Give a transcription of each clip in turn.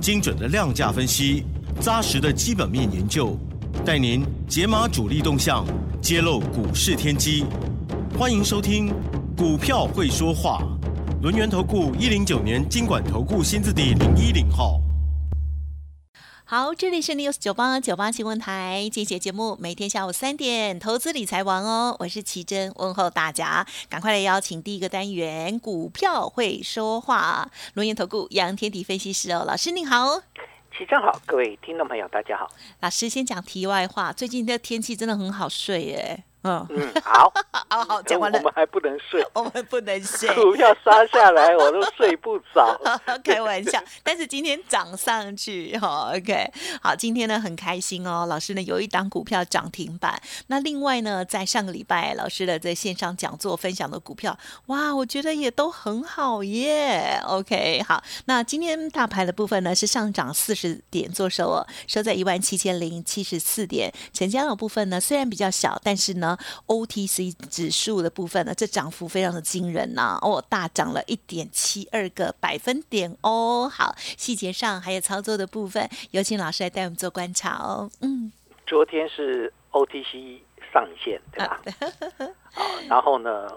精准的量价分析，扎实的基本面研究，带您解码主力动向，揭露股市天机。欢迎收听《股票会说话》，轮源投顾一零九年经管投顾新字第零一零号。好，这里是 News 九八九八新闻台，这节节目每天下午三点，投资理财王哦，我是奇珍，问候大家，赶快来邀请第一个单元，股票会说话，龙岩投顾杨天迪分析师哦，老师您好，奇珍好，各位听众朋友大家好，老师先讲题外话，最近的天气真的很好睡耶。嗯。嗯，好，好好讲完了，我们还不能睡，我们不能睡，股票杀下来我都睡不着，开玩笑。但是今天涨上去，哈，OK，好，今天呢很开心哦，老师呢有一档股票涨停板。那另外呢，在上个礼拜老师的在线上讲座分享的股票，哇，我觉得也都很好耶，OK，好，那今天大盘的部分呢是上涨四十点做收哦，收在一万七千零七十四点，成交的部分呢虽然比较小，但是呢。OTC 指数的部分呢，这涨幅非常的惊人呐，哦，大涨了一点七二个百分点哦。好，细节上还有操作的部分，有请老师来带我们做观察哦。嗯，昨天是 OTC 上线对吧？好，然后呢，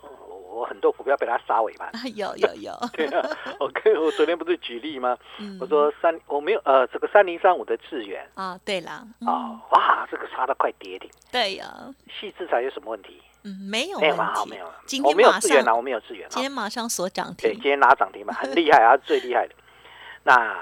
我很多股票被他杀尾盘。有有有。对啊，OK，我昨天不是举例吗？我说三，我没有呃，这个三零三五的智源啊，对了，啊，哇，这个杀的快跌停。对呀。细制材有什么问题？嗯，没有，没有好，没有。今天我没有资源啊，我没有资源。今天马上锁涨停。对，今天拿涨停嘛，很厉害啊，最厉害的。那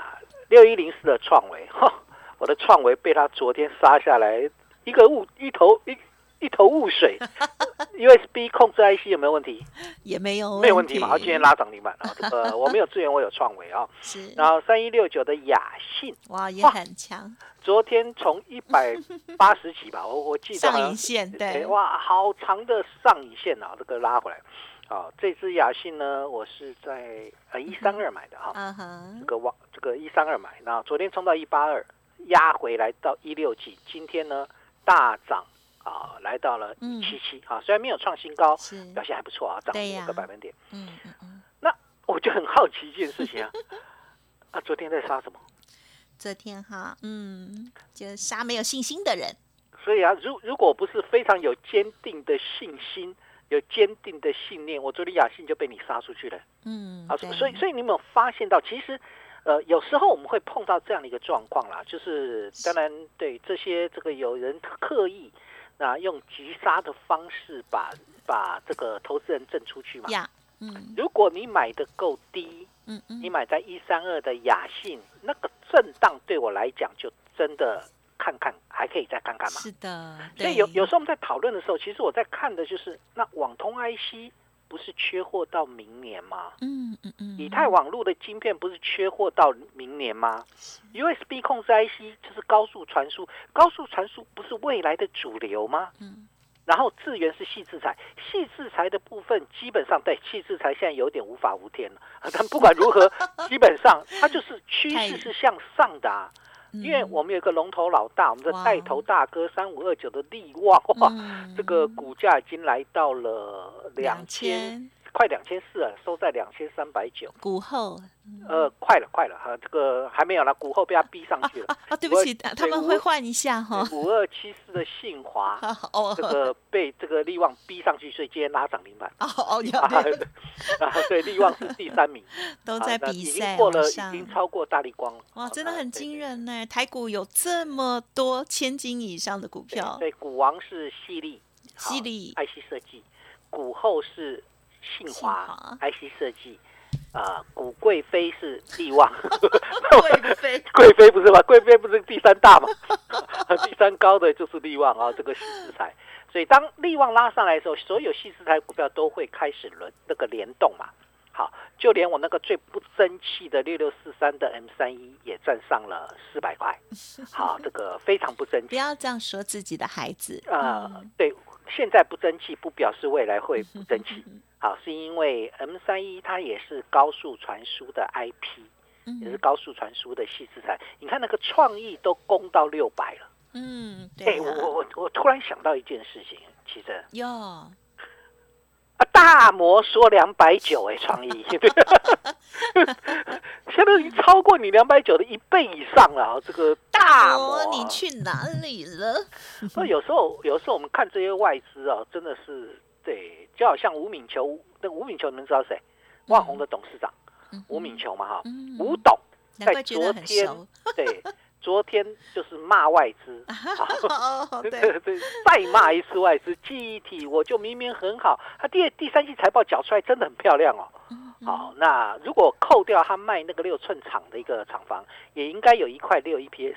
六一零四的创维，哈，我的创维被他昨天杀下来，一个物一头一。一头雾水，USB 控制 IC 有没有问题？也没有，没有问题嘛。好，今天拉涨停板啊，这个 我没有资源，我有创维啊。是。然后三一六九的雅信，哇，也很强。昨天从一百八十几吧，我我记得上影线对，哇，好长的上影线啊，这个拉回来。好，这支雅信呢，我是在呃一三二买的哈。这个往这个一三二买，然后昨天冲到一八二，压回来到一六几，今天呢大涨。啊，来到了一七七啊，虽然没有创新高，表现还不错啊，涨五个百分点。嗯嗯嗯。那我就很好奇一件事情啊，啊，昨天在杀什么？昨天哈，嗯，就杀没有信心的人。所以啊，如如果不是非常有坚定的信心、有坚定的信念，我昨天雅信就被你杀出去了。嗯，啊，所以所以你有没有发现到，其实？呃，有时候我们会碰到这样的一个状况啦，就是当然对这些这个有人刻意。那用急杀的方式把把这个投资人震出去嘛？呀，嗯，如果你买的够低，嗯嗯，你买在一三二的雅信，那个震荡对我来讲就真的看看还可以再看看嘛？是的，所以有有时候我们在讨论的时候，其实我在看的就是那网通 IC。不是缺货到明年吗？嗯嗯嗯，以太网络的晶片不是缺货到明年吗？USB 控制 IC 就是高速传输，高速传输不是未来的主流吗？嗯，然后资源是细制材，细制材的部分基本上对细制材现在有点无法无天了，但不管如何，基本上它就是趋势是向上的。因为我们有一个龙头老大，我们的带头大哥三五二九的利旺，哇，这个股价已经来到了两千。快两千四了，收在两千三百九。股后，呃，快了，快了哈，这个还没有了，股后被他逼上去了。啊，对不起，他们会换一下哈。五二七四的信华，哦，这个被这个利旺逼上去，所以今天拉涨停板。哦哦，有啊，对，利旺是第三名，都在比赛过了，已经超过大力光了。哇，真的很惊人呢！台股有这么多千金以上的股票。对，股王是犀利，犀利爱惜设计，股后是。信华 IC 设计，啊，古贵妃是力旺，贵妃贵妃不是吗？贵妃不是第三大吗？第三高的就是力旺啊，这个细资材。所以当力旺拉上来的时候，所有细资材股票都会开始轮那个联动嘛。好，就连我那个最不争气的六六四三的 M 三一也赚上了四百块。好，这个非常不争气。不要这样说自己的孩子。呃，对，现在不争气不表示未来会不争气。好，是因为 M 三一它也是高速传输的 IP，也是高速传输的细资产。你看那个创意都攻到六百了。嗯，对。我我我我突然想到一件事情，其实哟。大摩说两百九哎，创意，现在已经超过你两百九的一倍以上了啊！这个大摩你去哪里了？那有时候，有时候我们看这些外资啊，真的是对，就好像吴敏球，那吴敏球你们知道谁？万宏的董事长吴敏球嘛哈，吴董在昨天对。昨天就是骂外资，对 对，再骂一次外资。记忆体我就明明很好，他第第三季财报缴出来真的很漂亮哦。好，那如果扣掉他卖那个六寸厂的一个厂房，也应该有一块六 EPS。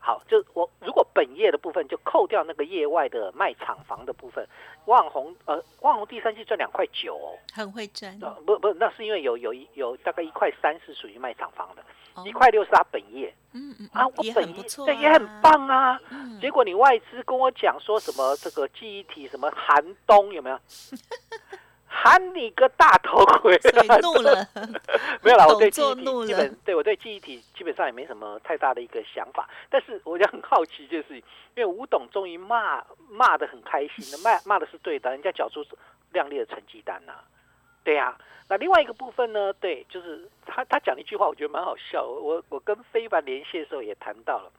好，就我如果本业的部分就扣掉那个业外的卖厂房的部分，万宏呃万宏第三季赚两块九哦，很会赚。不不，那是因为有有一有大概一块三是属于卖厂房的。一块六是他本业，嗯嗯啊，我本业对也很棒啊。结果你外资跟我讲说什么这个记忆体什么寒冬有没有？喊你个大头鬼！怒了，没有啦，我对记忆体基本对我对记忆体基本上也没什么太大的一个想法。但是我就很好奇，一件事情因为吴董终于骂骂的很开心的，骂骂的是对的，人家缴出亮丽的成绩单呐，对呀。那另外一个部分呢？对，就是他他讲一句话，我觉得蛮好笑。我我跟非凡连线的时候也谈到了，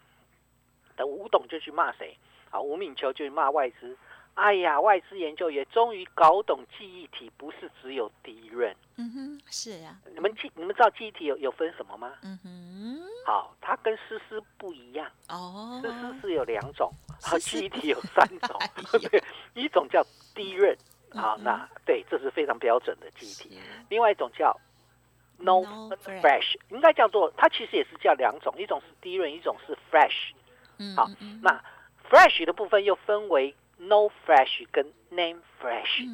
等吴董就去骂谁？啊，吴敏球就去骂外资。哎呀，外资研究员终于搞懂记忆体不是只有第一润。嗯哼，是呀。你们记你们知道记忆体有有分什么吗？嗯哼。好，它跟思思不一样。哦。思思是有两种，好，记忆体有三种。对，一种叫低润。好，那对，这是非常标准的记忆体。另外一种叫 no fresh，应该叫做它其实也是叫两种，一种是低润，一种是 fresh。好，那 fresh 的部分又分为 no fresh 跟 name fresh。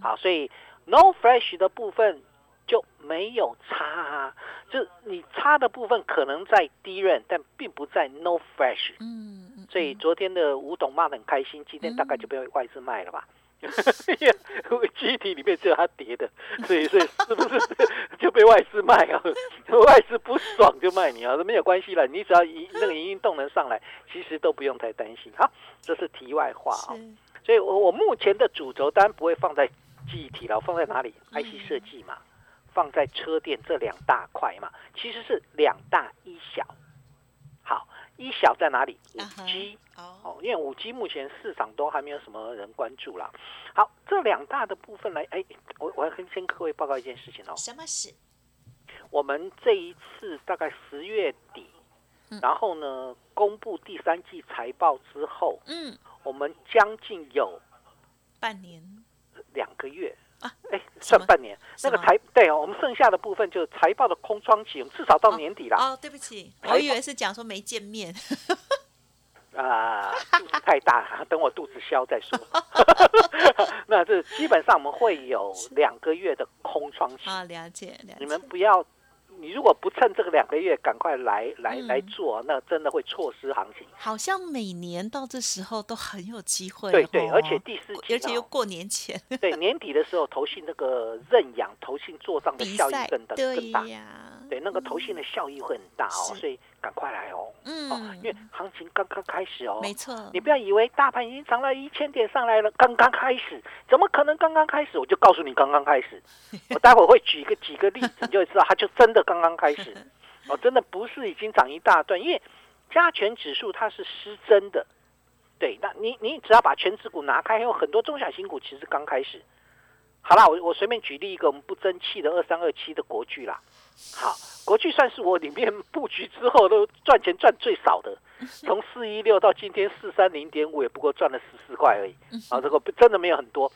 好，所以 no fresh 的部分就没有差啊，就你差的部分可能在低润，但并不在 no fresh。嗯，所以昨天的吴董骂的很开心，今天大概就被外资卖了吧。记忆体里面只有它跌的，所以所以是不是就被外资卖啊？外资不爽就卖你啊，没有关系了。你只要营那个营运动能上来，其实都不用太担心。好，这是题外话啊。所以，我我目前的主轴当然不会放在记忆体了，放在哪里？IC 设计嘛，放在车电这两大块嘛，其实是两大一小。好。一小在哪里？五 G 哦，因为五 G 目前市场都还没有什么人关注啦。好，这两大的部分来，哎，我我要跟先各位报告一件事情哦。什么事？我们这一次大概十月底，然后呢，公布第三季财报之后，嗯，我们将近有半年两个月。啊，哎，算半年，那个财对哦，我们剩下的部分就是财报的空窗期，至少到年底了。哦，对不起，我以为是讲说没见面。啊，肚子太大，等我肚子消再说。那这基本上我们会有两个月的空窗期。啊，了解，了解。你们不要。你如果不趁这个两个月赶快来来来做，那真的会错失行情。好像每年到这时候都很有机会。对对，而且第四季，而且又过年前。对，年底的时候，投信那个认养、投信做账的效益更大，更大。对，那个投信的效益会很大哦，所以赶快来哦。嗯，因为行情刚刚开始哦。没错。你不要以为大盘已经涨了一千点上来了，刚刚开始，怎么可能刚刚开始？我就告诉你，刚刚开始。我待会会举一个几个例子，你就会知道，它就真的。刚刚开始，哦，真的不是已经涨一大段，因为加权指数它是失真的，对，那你你只要把全指股拿开，有很多中小型股其实刚开始。好啦，我我随便举例一个我们不争气的二三二七的国巨啦，好，国巨算是我里面布局之后都赚钱赚最少的，从四一六到今天四三零点五，也不过赚了十四块而已，啊，这个真的没有很多。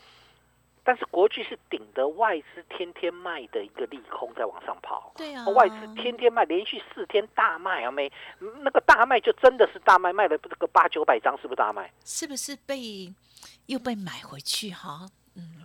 但是国巨是顶着外资天天卖的一个利空在往上跑，对啊，外资天天卖，连续四天大卖啊，没那个大卖就真的是大卖，卖了这个八九百张，是不是大卖？是不是被又被买回去哈？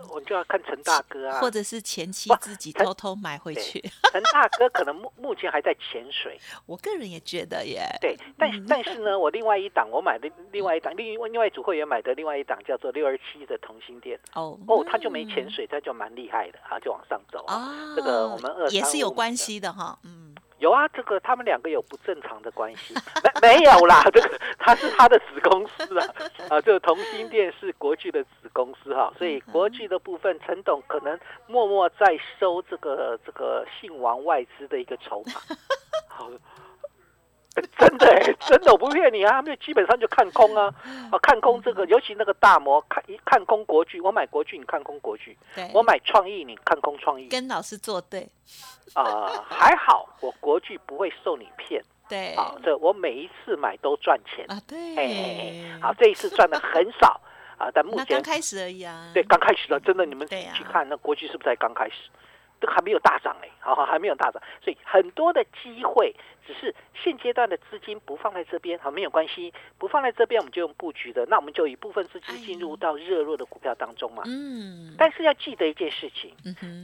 我就要看陈大哥啊，或者是前妻自己偷偷买回去。陈大哥可能目目前还在潜水，我个人也觉得耶。对，但但是呢，我另外一档我买的另外一档，另另外一组会员买的另外一档叫做六二七的同心店。哦哦，他就没潜水，他就蛮厉害的啊，就往上走啊。这个我们二也是有关系的哈，嗯。有啊，这个他们两个有不正常的关系，没没有啦，这个他是他的子公司啊，啊，这个同心店是国际的子公司哈，所以国际的部分，陈董可能默默在收这个这个姓王外资的一个筹码，好。真的哎，真的我不骗你啊，他们就基本上就看空啊，啊看空这个，尤其那个大摩看一看空国剧，我买国剧，你看空国巨，我买创意，你看空创意，跟老师作对。啊，还好我国剧不会受你骗，对，啊，这我每一次买都赚钱。啊，对，好这一次赚的很少啊，但目前刚开始而已啊，对，刚开始的，真的你们去看那国际是不是才刚开始？都还没有大涨哎，好好还没有大涨，所以很多的机会只是现阶段的资金不放在这边，好没有关系，不放在这边我们就用布局的，那我们就一部分资金进入到热络的股票当中嘛。嗯。但是要记得一件事情，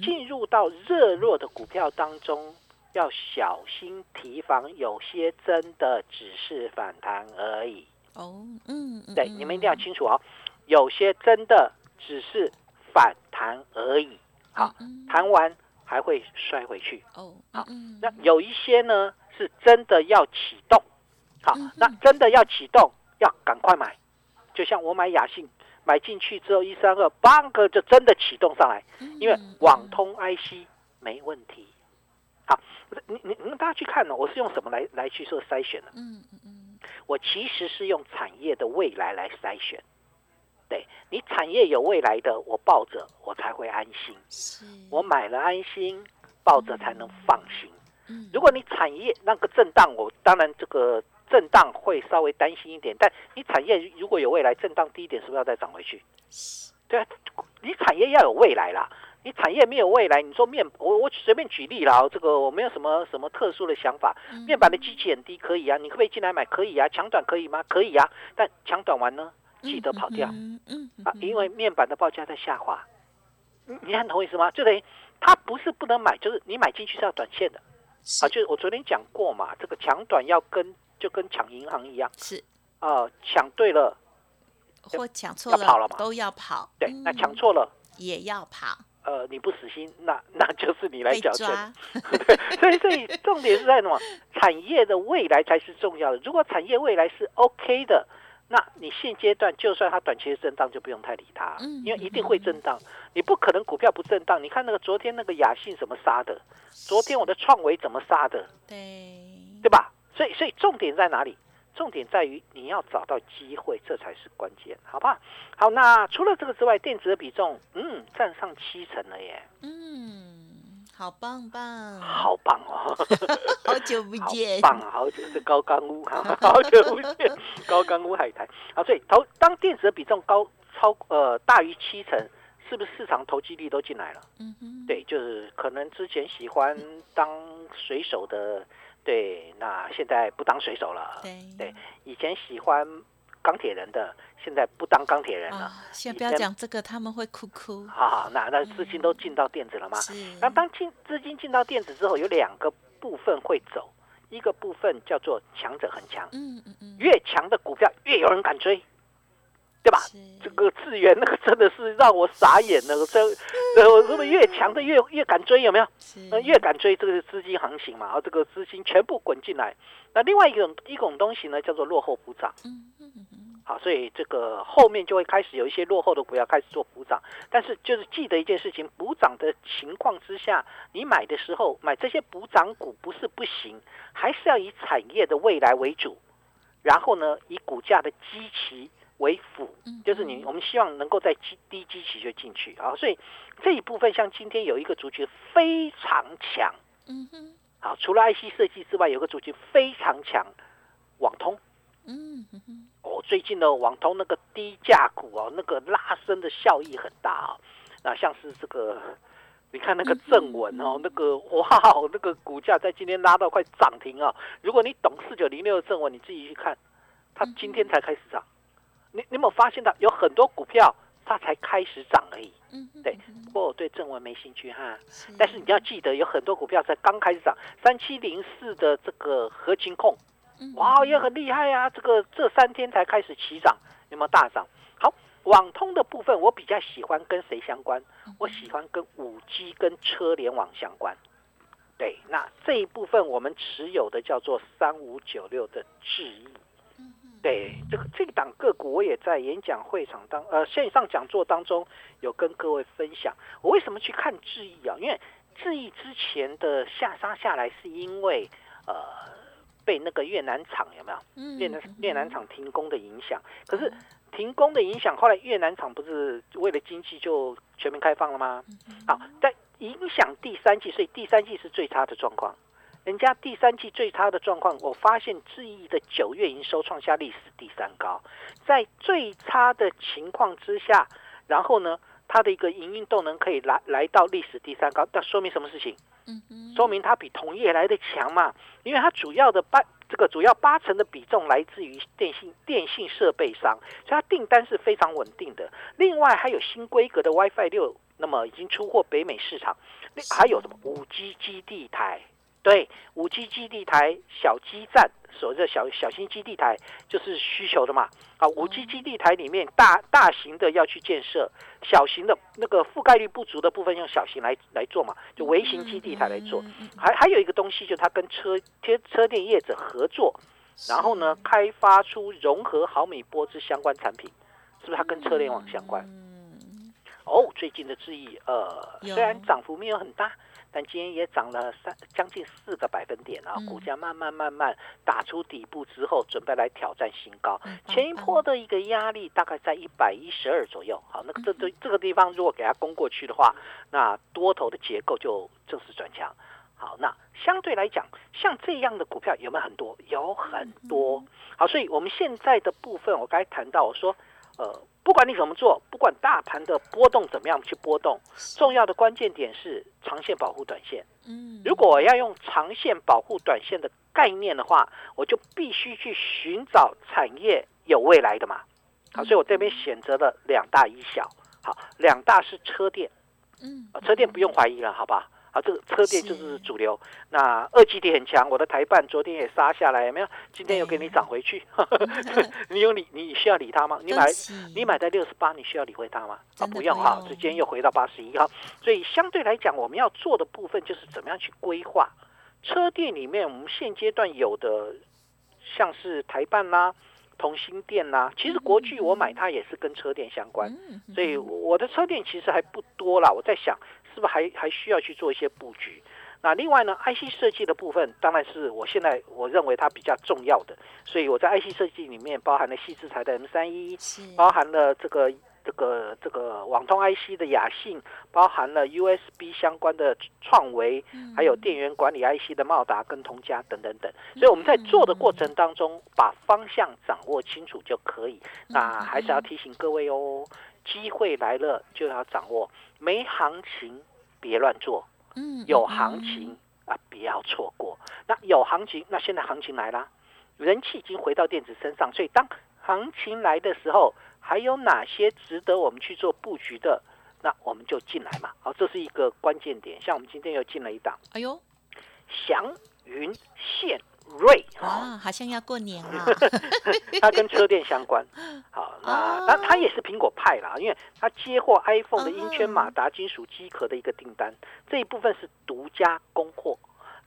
进入到热络的股票当中要小心提防，有些真的只是反弹而已。哦，嗯，对，你们一定要清楚哦，有些真的只是反弹而已。好，弹完还会摔回去。哦，好，那有一些呢是真的要启动。好，那真的要启动，要赶快买。就像我买雅信，买进去之后一三二，半个就真的启动上来，因为网通 IC 没问题。好，你你你们大家去看呢，我是用什么来来去做筛选的？嗯嗯嗯，我其实是用产业的未来来筛选。对你产业有未来的，我抱着我才会安心。我买了安心，抱着才能放心。嗯，如果你产业那个震荡，我当然这个震荡会稍微担心一点。但你产业如果有未来，震荡低一点，是不是要再涨回去？对啊，你产业要有未来啦。你产业没有未来，你说面我我随便举例啦，这个我没有什么什么特殊的想法。面板的机器很低，可以啊，你可不可以进来买？可以啊，强短可以吗？可以啊，但强短完呢？记得跑掉，嗯啊，因为面板的报价在下滑，你看懂我意思吗？就等于它不是不能买，就是你买进去是要短线的，啊，就是我昨天讲过嘛，这个抢短要跟就跟抢银行一样，是。啊，抢对了或抢错了跑了嘛，都要跑，对，那抢错了也要跑，呃，你不死心，那那就是你来缴钱，对，所以所以重点是在什么？产业的未来才是重要的，如果产业未来是 OK 的。那你现阶段就算它短期的震荡，就不用太理它，因为一定会震荡。你不可能股票不震荡。你看那个昨天那个雅信怎么杀的？昨天我的创维怎么杀的？对，对吧？所以，所以重点在哪里？重点在于你要找到机会，这才是关键，好不好？好，那除了这个之外，电子的比重，嗯，占上七成了耶。嗯。好棒棒，好棒哦！好久不见，棒，好久是高干屋，好久不见，高干屋海苔。啊，所以投当电子的比重高超呃大于七成，是不是市场投机力都进来了？嗯哼，对，就是可能之前喜欢当水手的，对，那现在不当水手了。对，对，以前喜欢。钢铁人的现在不当钢铁人了，先不要讲这个，他们会哭哭。好，那那资金都进到电子了吗？那当进资金进到电子之后，有两个部分会走，一个部分叫做强者很强，嗯嗯嗯，越强的股票越有人敢追，对吧？这个资源那个真的是让我傻眼了，这呃，这么越强的越越敢追，有没有？那越敢追，这个资金行情嘛，啊这个资金全部滚进来。那另外一种一种东西呢，叫做落后补涨。嗯嗯嗯。好，所以这个后面就会开始有一些落后的股票开始做补涨。但是就是记得一件事情，补涨的情况之下，你买的时候买这些补涨股不是不行，还是要以产业的未来为主，然后呢以股价的基期为辅。就是你我们希望能够在低低基期就进去啊。所以这一部分像今天有一个族群非常强。嗯哼。好，除了 IC 设计之外，有个主题非常强，网通。嗯哼，哦，最近的网通那个低价股哦，那个拉升的效益很大啊。那像是这个，你看那个正文哦，那个哇，那个股价在今天拉到快涨停啊。如果你懂四九零六的正文，你自己去看，它今天才开始涨。你你有没有发现到有很多股票？它才开始涨而已。嗯，对。不过我对正文没兴趣哈。但是你要记得，有很多股票在刚开始涨，三七零四的这个合情控，哇，也很厉害啊。这个这三天才开始起涨，有没有大涨？好，网通的部分我比较喜欢跟谁相关？我喜欢跟五 G 跟车联网相关。对，那这一部分我们持有的叫做三五九六的智易。对，这个这档个股我也在演讲会场当呃线上讲座当中有跟各位分享。我为什么去看智易啊？因为智易之前的下杀下来是因为呃被那个越南厂有没有？越南越南厂停工的影响。可是停工的影响，后来越南厂不是为了经济就全面开放了吗？好，在影响第三季，所以第三季是最差的状况。人家第三季最差的状况，我发现智易的九月营收创下历史第三高，在最差的情况之下，然后呢，它的一个营运动能可以来来到历史第三高，那说明什么事情？嗯说明它比同业来的强嘛，因为它主要的八这个主要八成的比重来自于电信电信设备商，所以它订单是非常稳定的。另外还有新规格的 WiFi 六，那么已经出货北美市场，还有什么五 G 基地台？对，五 G 基地台、小基站，所谓的小小型基地台就是需求的嘛。啊，五 G 基地台里面大大型的要去建设，小型的那个覆盖率不足的部分用小型来来做嘛，就微型基地台来做。还还有一个东西，就它跟车贴车电业者合作，然后呢开发出融合毫米波之相关产品，是不是它跟车联网相关？哦，最近的智易，呃，虽然涨幅没有很大。但今天也涨了三将近四个百分点啊，股价慢慢慢慢打出底部之后，准备来挑战新高。前一波的一个压力大概在一百一十二左右。好，那个这这这个地方如果给它攻过去的话，那多头的结构就正式转强。好，那相对来讲，像这样的股票有没有很多？有很多。好，所以我们现在的部分，我刚才谈到我说，呃。不管你怎么做，不管大盘的波动怎么样去波动，重要的关键点是长线保护短线。嗯，如果我要用长线保护短线的概念的话，我就必须去寻找产业有未来的嘛。好，所以我这边选择了两大一小。好，两大是车电，嗯，车电不用怀疑了，好吧？啊，这个车电就是主流。那二级跌很强，我的台办昨天也杀下来，有没有？今天又给你涨回去。你有理？你需要理它吗？你买你买在六十八，你需要理会它吗？啊，不用哈，直接又回到八十一哈。所以相对来讲，我们要做的部分就是怎么样去规划车店里面，我们现阶段有的像是台办啦、同心店啦，其实国巨我买它也是跟车店相关，所以我的车店其实还不多啦。我在想。是不是还还需要去做一些布局？那另外呢，IC 设计的部分当然是我现在我认为它比较重要的，所以我在 IC 设计里面包含了细制材的 M 三一，包含了这个这个这个网通 IC 的雅信，包含了 USB 相关的创维，还有电源管理 IC 的茂达跟同家等等等。所以我们在做的过程当中，把方向掌握清楚就可以。那还是要提醒各位哦。机会来了就要掌握，没行情别乱做，嗯，有行情啊不要错过。那有行情，那现在行情来了，人气已经回到电子身上，所以当行情来的时候，还有哪些值得我们去做布局的，那我们就进来嘛。好，这是一个关键点。像我们今天又进了一档，哎呦，祥云线。瑞啊，好像要过年了。它跟车店相关。好，那那它也是苹果派啦，因为它接获 iPhone 的音圈马达金属机壳的一个订单，这一部分是独家供货。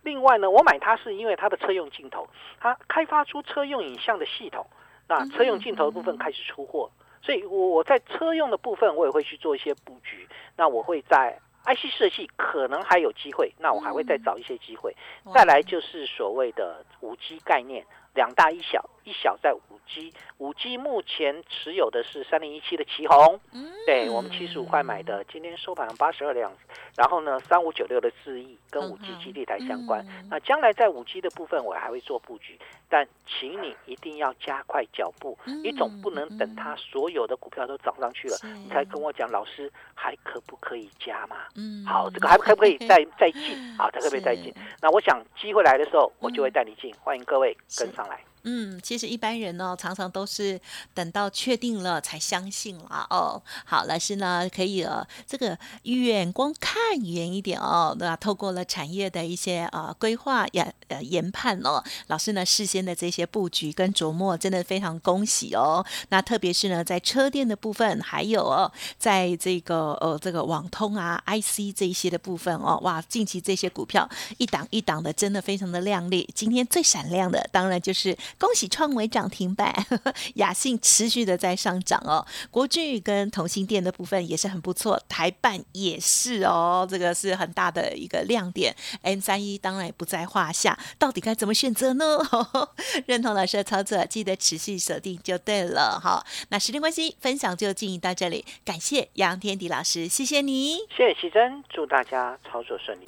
另外呢，我买它是因为它的车用镜头，它开发出车用影像的系统，那车用镜头的部分开始出货，所以我我在车用的部分我也会去做一些布局。那我会在。IC 设计可能还有机会，那我还会再找一些机会。再来就是所谓的五 G 概念，两大一小，一小在五 G，五 G 目前持有的是三零一七的旗宏，对我们七十五块买的，今天收盘八十二两。然后呢，三五九六的智易跟五 G 基地台相关，那将来在五 G 的部分我还会做布局，但请你一定要加快脚步，你总不能等它所有的股票都涨上去了，你才跟我讲老师还可不可以加嘛？嗯，好，这个还可不可以再 再进？好，它可不可以再进？那我想机会来的时候，我就会带你进，欢迎各位跟上来。嗯，其实一般人呢，常常都是等到确定了才相信啦。哦，好，老师呢可以呃这个远光看远一点哦，那？透过了产业的一些呃规划研呃研判哦，老师呢事先的这些布局跟琢磨，真的非常恭喜哦。那特别是呢，在车电的部分，还有哦，在这个呃这个网通啊、IC 这一些的部分哦，哇，近期这些股票一档一档的，真的非常的亮丽。今天最闪亮的，当然就是恭喜创维涨停板，雅信持续的在上涨哦。国巨跟同心电的部分也是很不错，台办也是哦，这个是很大的一个亮点。M 三一当然也不在话下，到底该怎么选择呢？认同老师的操作，记得持续锁定就对了哈。那时间关系，分享就进行到这里，感谢杨天迪老师，谢谢你，谢谢奇珍，祝大家操作顺利。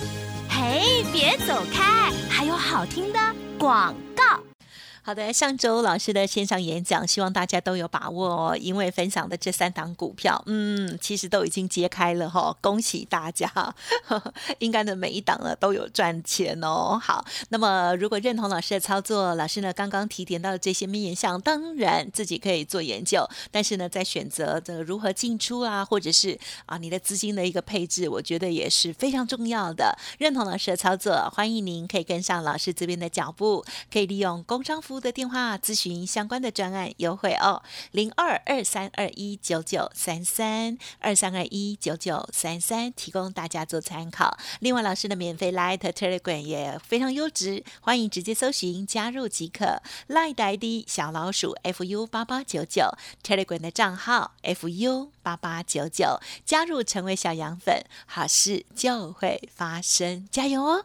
嘿，别走开，还有好听的广告。好的，上周老师的线上演讲，希望大家都有把握哦。因为分享的这三档股票，嗯，其实都已经揭开了哈，恭喜大家，应该呢每一档呢都有赚钱哦。好，那么如果认同老师的操作，老师呢刚刚提点到的这些面向，当然自己可以做研究，但是呢在选择的如何进出啊，或者是啊你的资金的一个配置，我觉得也是非常重要的。认同老师的操作，欢迎您可以跟上老师这边的脚步，可以利用工商服。的电话咨询相关的专案优惠哦，零二二三二一九九三三二三二一九九三三，提供大家做参考。另外，老师的免费 Light Telegram 也非常优质，欢迎直接搜寻加入即可。Light ID 小老鼠 fu 八八九九，Telegram 的账号 fu 八八九九，加入成为小羊粉，好事就会发生，加油哦！